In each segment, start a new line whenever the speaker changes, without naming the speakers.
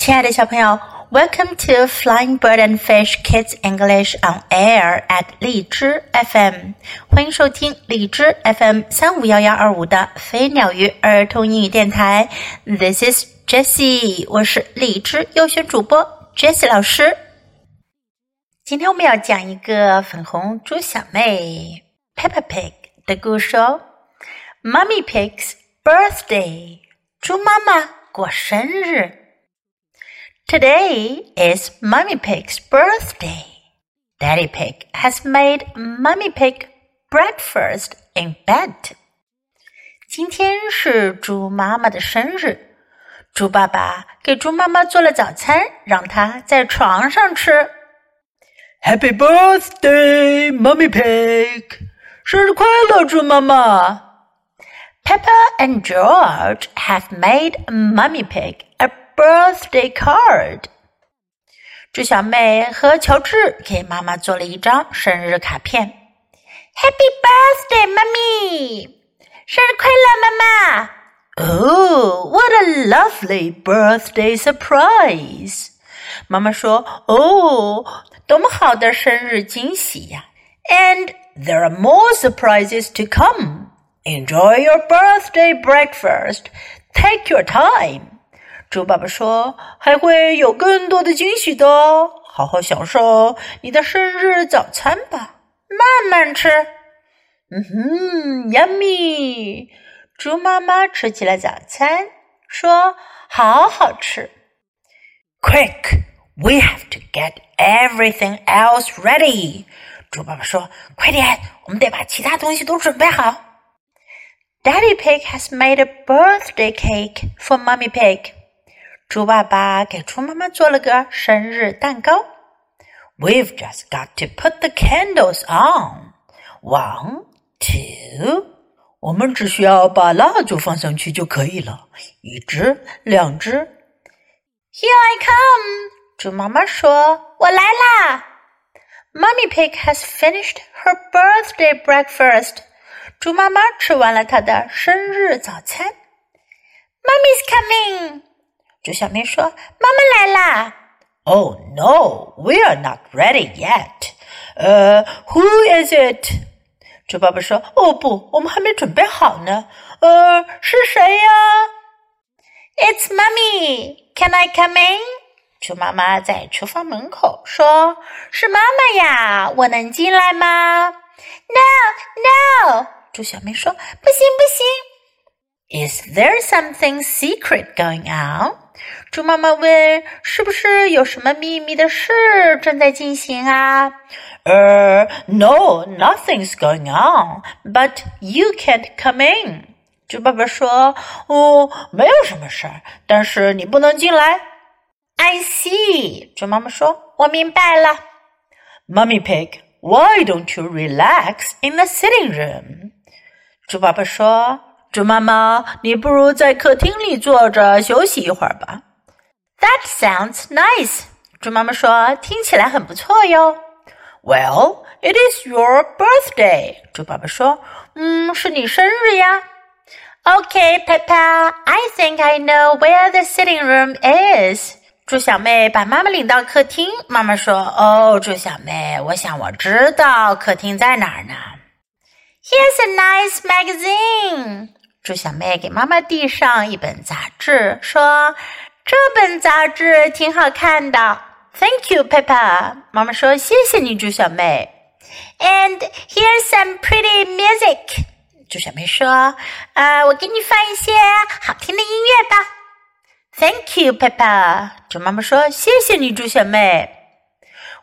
亲爱的小朋友，Welcome to Flying Bird and Fish Kids English on Air at 荔枝 FM，欢迎收听荔枝 FM 三五幺幺二五的飞鸟鱼儿童英语电台。This is Jessie，我是荔枝优选主播 Jessie 老师。今天我们要讲一个粉红猪小妹 Peppa Pig 的故事哦。Mummy Pig's birthday，猪妈妈过生日。Today is Mummy Pig's birthday. Daddy Pig has made Mummy Pig breakfast in bed. 今天是猪妈妈的生日，猪爸爸给猪妈妈做了早餐，让她在床上吃。
Happy birthday, Mummy Pig！生日快乐，猪妈妈。
Peppa and George have made Mummy Pig a birthday card。猪小妹和乔治给妈妈做了一张生日卡片。Happy birthday, mommy！生日快乐，妈妈！
Oh, what a lovely birthday surprise！
妈妈说：“哦，多么好的生日惊喜呀！
And there are more surprises to come. Enjoy your birthday breakfast. Take your time.
猪爸爸说：“还会有更多的惊喜的哦，好好享受你的生日早餐吧，慢慢吃。”嗯哼，yummy！猪妈妈吃起了早餐，说：“好好吃。”
Quick, we have to get everything else ready。猪爸爸说：“快点，我们得把其他东西都准备好。”
Daddy Pig has made a birthday cake for Mummy Pig. 猪爸爸给猪妈妈做了个生日蛋糕。
We've just got to put the candles on. One, two.
我们只需要把蜡烛放上去就可以了。一只，两只。Here I come. 猪妈妈说：“我来啦。” Mummy Pig has finished her birthday breakfast. 猪妈妈吃完了她的生日早餐。Mummy's coming. 猪小妹说：“妈妈来啦。”
Oh no, we are not ready yet.
呃、uh,，Who is it？猪爸爸说：“哦不，我们还没准备好呢。呃，是谁呀？”It's mommy. Can I come in？猪妈妈在厨房门口说：“是妈妈呀，我能进来吗？”No, no. 猪小妹说：“不行，不行。” Is there something secret going on？猪妈妈问：“是不是有什么秘密的事正在进行啊？”
呃、uh,，No, nothing's going on, but you can't come in。
猪爸爸说：“哦，没有什么事儿，但是你不能进来。” I see。猪妈妈说：“我明白了。”
Mummy Pig, why don't you relax in the sitting room？
猪爸爸说。 猪妈妈，你不如在客厅里坐着休息一会儿吧。That sounds nice。猪妈妈说：“听起来很不错哟。”
Well, it is your birthday。
猪爸爸说：“嗯，是你生日呀。” Okay, Peppa, I think I know where the sitting room is。猪小妹把妈妈领到客厅。妈妈说：“哦，猪小妹，我想我知道客厅在哪儿呢。” Here's a nice magazine。猪小妹给妈妈递上一本杂志，说：“这本杂志挺好看的。” Thank you, Peppa。妈妈说：“谢谢你，猪小妹。” And here's some pretty music。猪小妹说：“啊，我给你放一些好听的音乐吧。” Thank you, Peppa。猪妈妈说：“谢谢你，猪小妹。”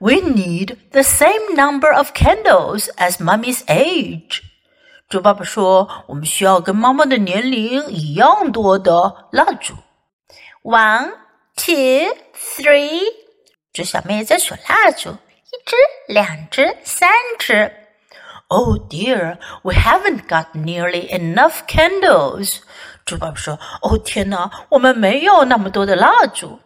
We need the same number of candles as Mummy's age.
猪爸爸说：“我们需要跟妈妈的年龄一样多的蜡烛。” One, two, three。猪小妹在数蜡烛，一只，两只，三只。
Oh dear, we haven't got nearly enough candles。
猪爸爸说：“哦天哪，我们没有那么多的蜡烛。”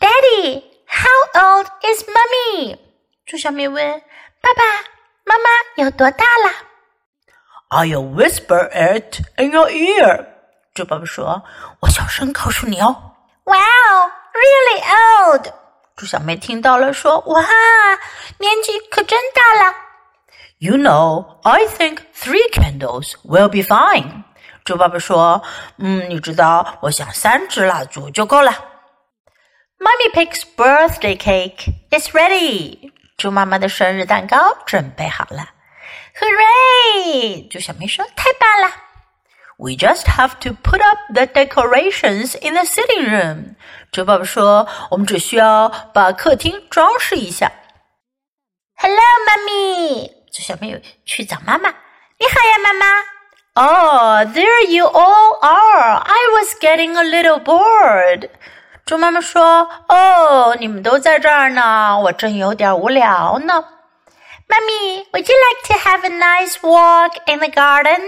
Daddy, how old is Mummy？猪小妹问：“爸爸妈妈有多大了？”
I'll whisper it in your ear。
猪爸爸说：“我小声告诉你哦。” Wow, old。猪小妹听到了，说：“哇，年纪可真大了。”
You know, I think three candles will be fine.
猪爸爸说：“嗯，你知道，我想三支蜡烛就够了。” Mummy Pig's birthday cake is ready. 猪妈妈的生日蛋糕准备好了。 Hooray！猪小妹说：“太棒了！”
We just have to put up the decorations in the sitting room.
猪爸爸说：“我们只需要把客厅装饰一下。” Hello, mommy. 猪小妹去找妈妈。你好呀，妈妈。
Oh, there you all are. I was getting a little bored.
猪妈妈说：“哦，你们都在这儿呢，我正有点无聊呢。” Mommy, would you like to have a nice walk in the garden?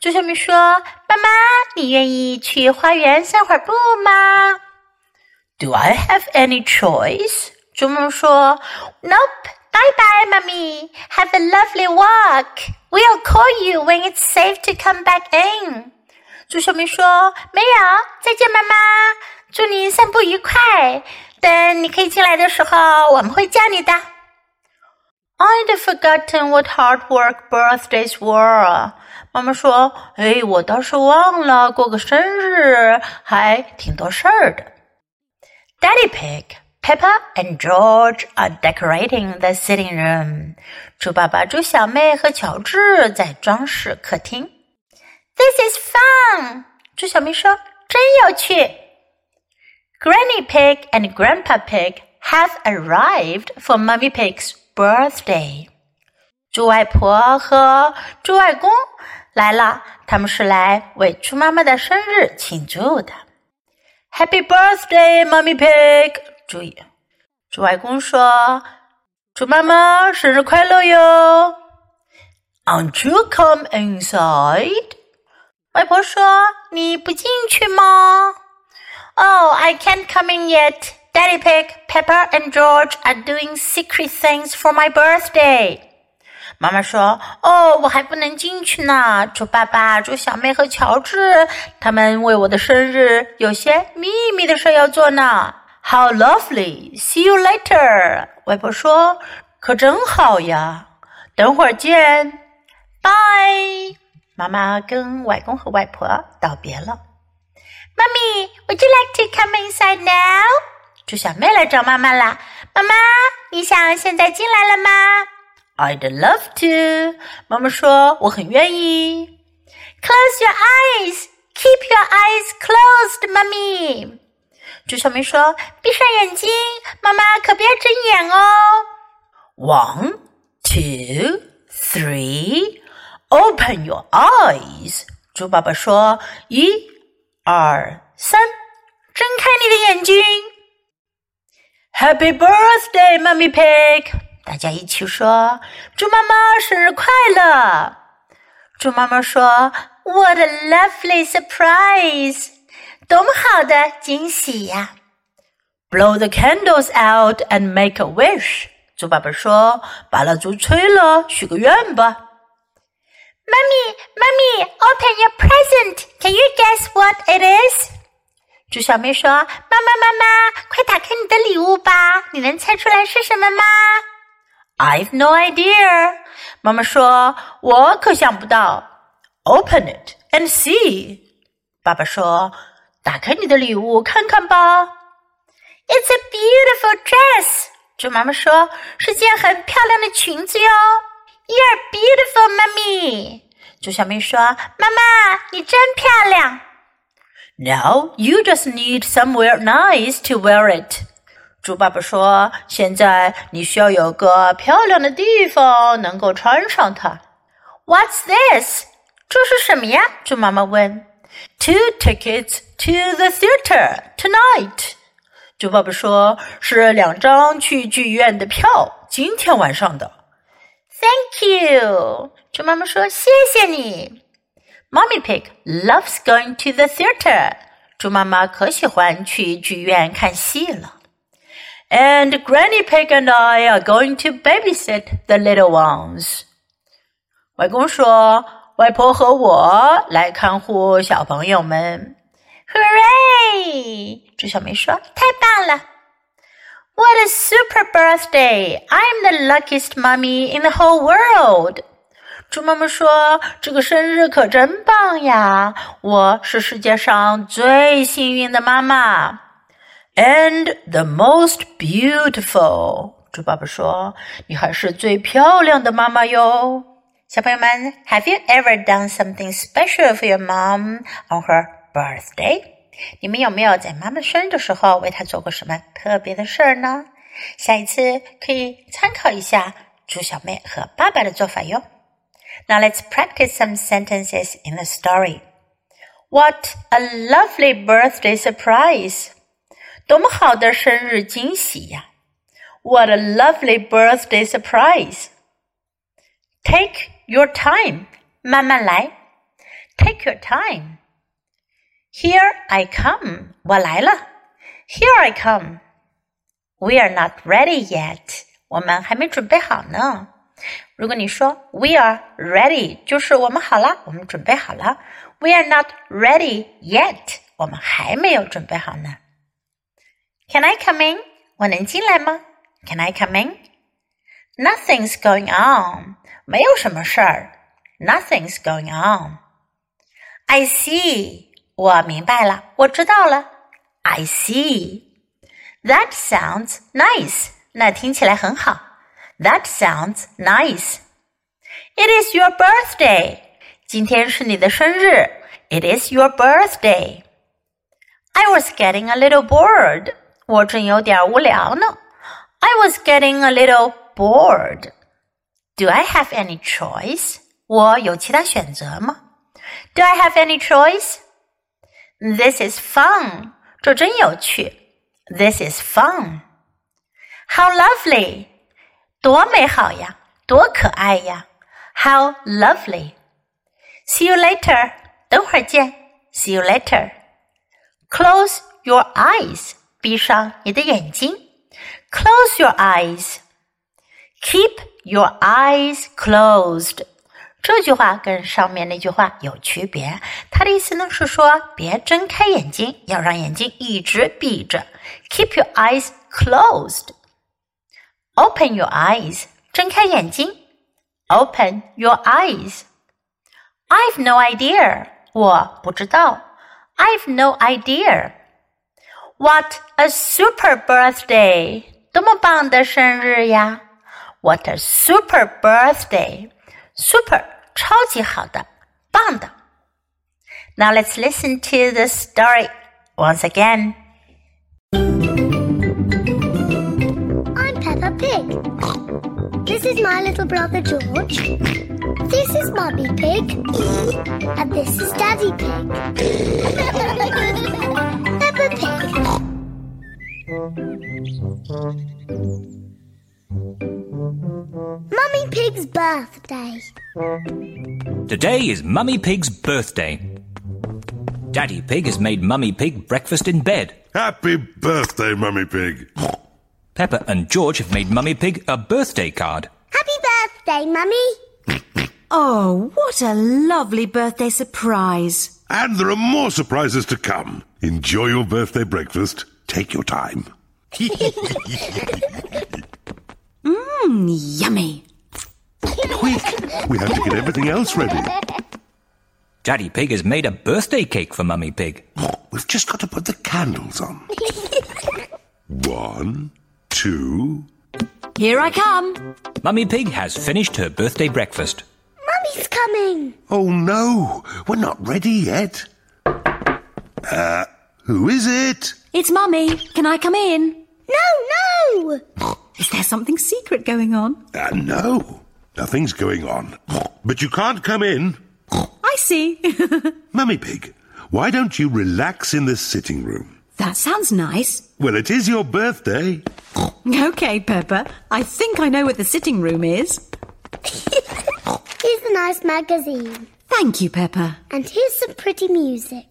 猪小妹说：“妈妈，你愿意去花园散会儿步吗？”
Do I have any choice？
猪妈妈说：“Nope. Bye bye, mommy. Have a lovely walk. We'll call you when it's safe to come back in.” 猪小妹说：“没有，再见，妈妈。祝你散步愉快。等你可以进来的时候，我们会叫你的。” I'd forgotten what hard work birthdays were. 妈妈说：“哎，我倒是忘了过个生日还挺多事儿的。” Daddy Pig, Peppa and George are decorating the sitting room. 猪爸爸、猪小妹和乔治在装饰客厅。This is fun. 猪小妹说：“真有趣。” Granny Pig and Grandpa Pig have arrived for Mummy Pig's birthday. 猪外婆和猪外公来了，他们是来为猪妈妈的生日庆祝的。Happy birthday, Mommy Pig！注意，猪外公说：“猪妈妈生日快乐哟
！”Aren't you come inside？
外婆说：“你不进去吗？”Oh, I can't come in yet. Daddy Pig, Peppa and George are doing secret things for my birthday。妈妈说：“哦，我还不能进去呢。猪爸爸、猪小妹和乔治他们为我的生日有些秘密的事要做呢。” How lovely! See you later。外婆说：“可真好呀，等会儿见。”Bye。妈妈跟外公和外婆道别了。Mommy, would you like to come inside now? 猪小妹来找妈妈啦！妈妈，你想现在进来了吗
？I'd love to。
妈妈说我很愿意。Close your eyes. Keep your eyes closed, mommy. 猪小妹说：“闭上眼睛，妈妈可别睁眼哦。”
One, two, three. Open your eyes.
猪爸爸说：“一、二、三，睁开你的眼睛。” Happy birthday, Mummy Pig！大家一起说：“猪妈妈生日快乐！”猪妈妈说：“What a lovely surprise！多么好的惊喜呀！”
Blow the candles out and make a wish！
猪爸爸说：“把蜡烛吹了，许个愿吧。” Mummy, Mummy, open your present. Can you guess what it is? 猪小妹说：“妈妈，妈妈，快打开你的礼物吧！你能猜出来是什么吗
？”I've no idea。
妈妈说：“我可想不到。”Open it and see。爸爸说：“打开你的礼物，看看吧。”It's a beautiful dress。猪妈妈说：“是件很漂亮的裙子哟。”You're beautiful, mommy。猪小妹说：“妈妈，你真漂亮。”
Now you just need somewhere nice to wear it.
猪爸爸说：“现在你需要有个漂亮的地方能够穿上它。” What's this？这是什么呀？猪妈妈问。
Two tickets to the theater tonight。
猪爸爸说：“是两张去剧院的票，今天晚上的。” Thank you。猪妈妈说：“谢谢你。” Mommy Pig loves going to the theater. 猪妈妈可喜欢去剧院看戏了。
And Granny Pig and I are going to babysit the little ones.
外公说：“外婆和我来看护小朋友们。” Hooray！猪小妹说：“太棒了！”What a super birthday! I'm the luckiest mommy in the whole world. 猪妈妈说：“这个生日可真棒呀！我是世界上最幸运的妈妈。” And the most beautiful，猪爸爸说：“你还是最漂亮的妈妈哟。”小朋友们，Have you ever done something special for your mom on her birthday？你们有没有在妈妈生日的时候为她做过什么特别的事儿呢？下一次可以参考一下猪小妹和爸爸的做法哟。Now let's practice some sentences in the story. What a lovely birthday surprise! 多么好的生日惊喜呀！What a lovely birthday surprise! Take your time, 慢慢来。Take your time. Here I come, 我来了。Here I come. We are not ready yet. 我们还没准备好呢。 如果你说 We are ready，就是我们好了，我们准备好了。We are not ready yet，我们还没有准备好呢。Can I come in？我能进来吗？Can I come in？Nothing's going on，没有什么事儿。Nothing's going on。I see，我明白了，我知道了。I see。That sounds nice，那听起来很好。 that sounds nice. It is your birthday. 今天是你的生日。It is your birthday. I was getting a little bored. 我正有点无聊呢。I was getting a little bored. Do I have any choice? 我有其他选择吗？Do I have any choice? This is fun. 这真有趣。This is fun. How lovely. 多美好呀，多可爱呀！How lovely! See you later. 等会儿见。See you later. Close your eyes. 闭上你的眼睛。Close your eyes. Keep your eyes closed. 这句话跟上面那句话有区别，它的意思呢是说别睁开眼睛，要让眼睛一直闭着。Keep your eyes closed. Open your eyes. 睁开眼睛。Open your eyes. I've no idea. 我不知道。I've no idea. What a super birthday. 多么棒的生日呀！What a super birthday. Super 超级好的，棒的。Now let's listen to the story once again.
Is my little brother George. This is Mummy Pig. And this is Daddy Pig. Peppa Pig. Mummy Pig's birthday.
Today is Mummy Pig's birthday. Daddy Pig has made Mummy Pig breakfast in bed.
Happy birthday, Mummy Pig.
Peppa and George have made Mummy Pig a birthday card.
Happy birthday, Mummy.
Oh, what a lovely birthday surprise.
And there are more surprises to come. Enjoy your birthday breakfast. Take your time.
Mmm, yummy.
Quick, we have to get everything else ready.
Daddy Pig has made a birthday cake for Mummy Pig.
We've just got to put the candles on. One, two.
Here I come.
Mummy Pig has finished her birthday breakfast.
Mummy's coming.
Oh no, we're not ready yet. Uh, who is it?
It's Mummy. Can I come in?
No, no.
Is there something secret going on?
Uh, no, nothing's going on. But you can't come in.
I see.
Mummy Pig, why don't you relax in the sitting room?
That sounds nice.
Well, it is your birthday.
Okay, Peppa. I think I know where the sitting room is.
Here's a nice magazine.
Thank you, Peppa.
And here's some pretty music.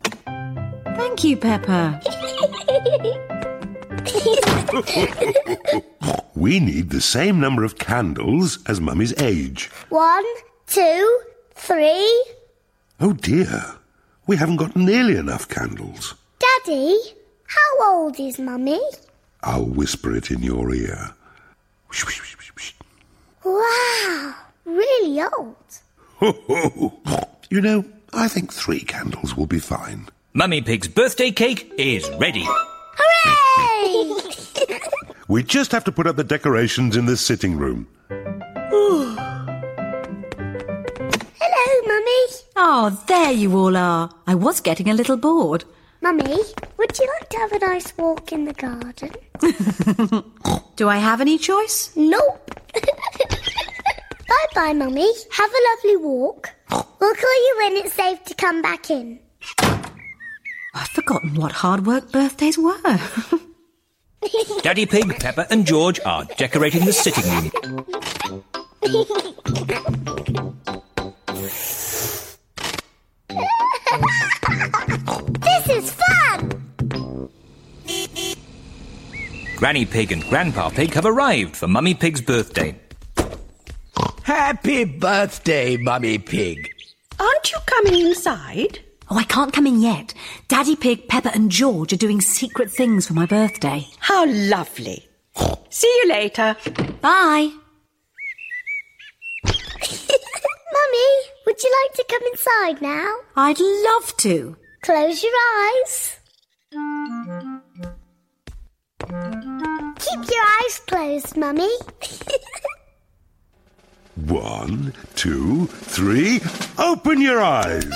Thank you, Peppa.
We need the same number of candles as Mummy's age.
One, two, three.
Oh dear, we haven't got nearly enough candles.
Daddy, how old is Mummy?
I'll whisper it in your ear.
Wow, really old.
you know, I think three candles will be fine.
Mummy Pig's birthday cake is ready.
Hooray!
We just have to put up the decorations in the sitting room.
Hello, Mummy.
Oh, there you all are. I was getting a little bored.
Mummy, would you like to have a nice walk in the garden?
Do I have any choice?
Nope. bye bye, Mummy. Have a lovely walk. We'll call you when it's safe to come back in.
I've forgotten what hard work birthdays were.
Daddy Pig, Peppa, and George are decorating the sitting room. Granny Pig and Grandpa Pig have arrived for Mummy Pig's birthday.
Happy birthday, Mummy Pig.
Aren't you coming inside?
oh, I can't come in yet. Daddy Pig, Peppa, and George are doing secret things for my birthday.
How lovely. See you later.
Bye.
Mummy, would you like to come inside now?
I'd love to.
Close your eyes. Keep your eyes closed, Mummy.
One, two, three. Open your eyes.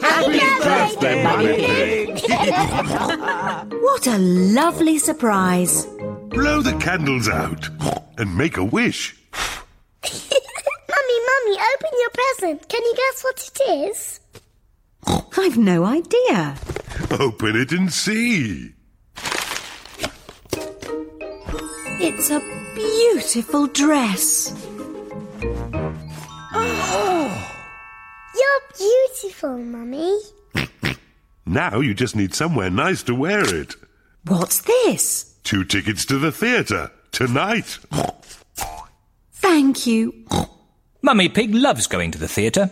Happy
birthday, Mummy Pig.
What a lovely surprise.
Blow the candles out and make a wish.
Mummy, Mummy, open your present. Can you guess what it is?
I've no idea.
Open it and see.
It's a beautiful dress. Oh.
You're beautiful, Mummy.
Now you just need somewhere nice to wear it.
What's this?
Two tickets to the theatre tonight.
Thank you.
Mummy Pig loves going to the theatre.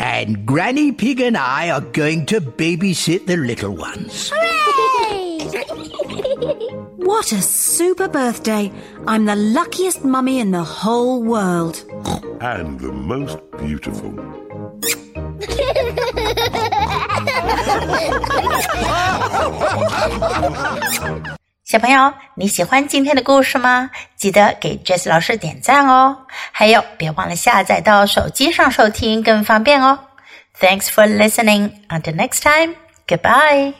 And Granny Pig and I are going to babysit the little ones.
Hooray!
what a super birthday! I'm the luckiest mummy in the whole world.
And the most beautiful.
Thanks for listening. Until next time, goodbye.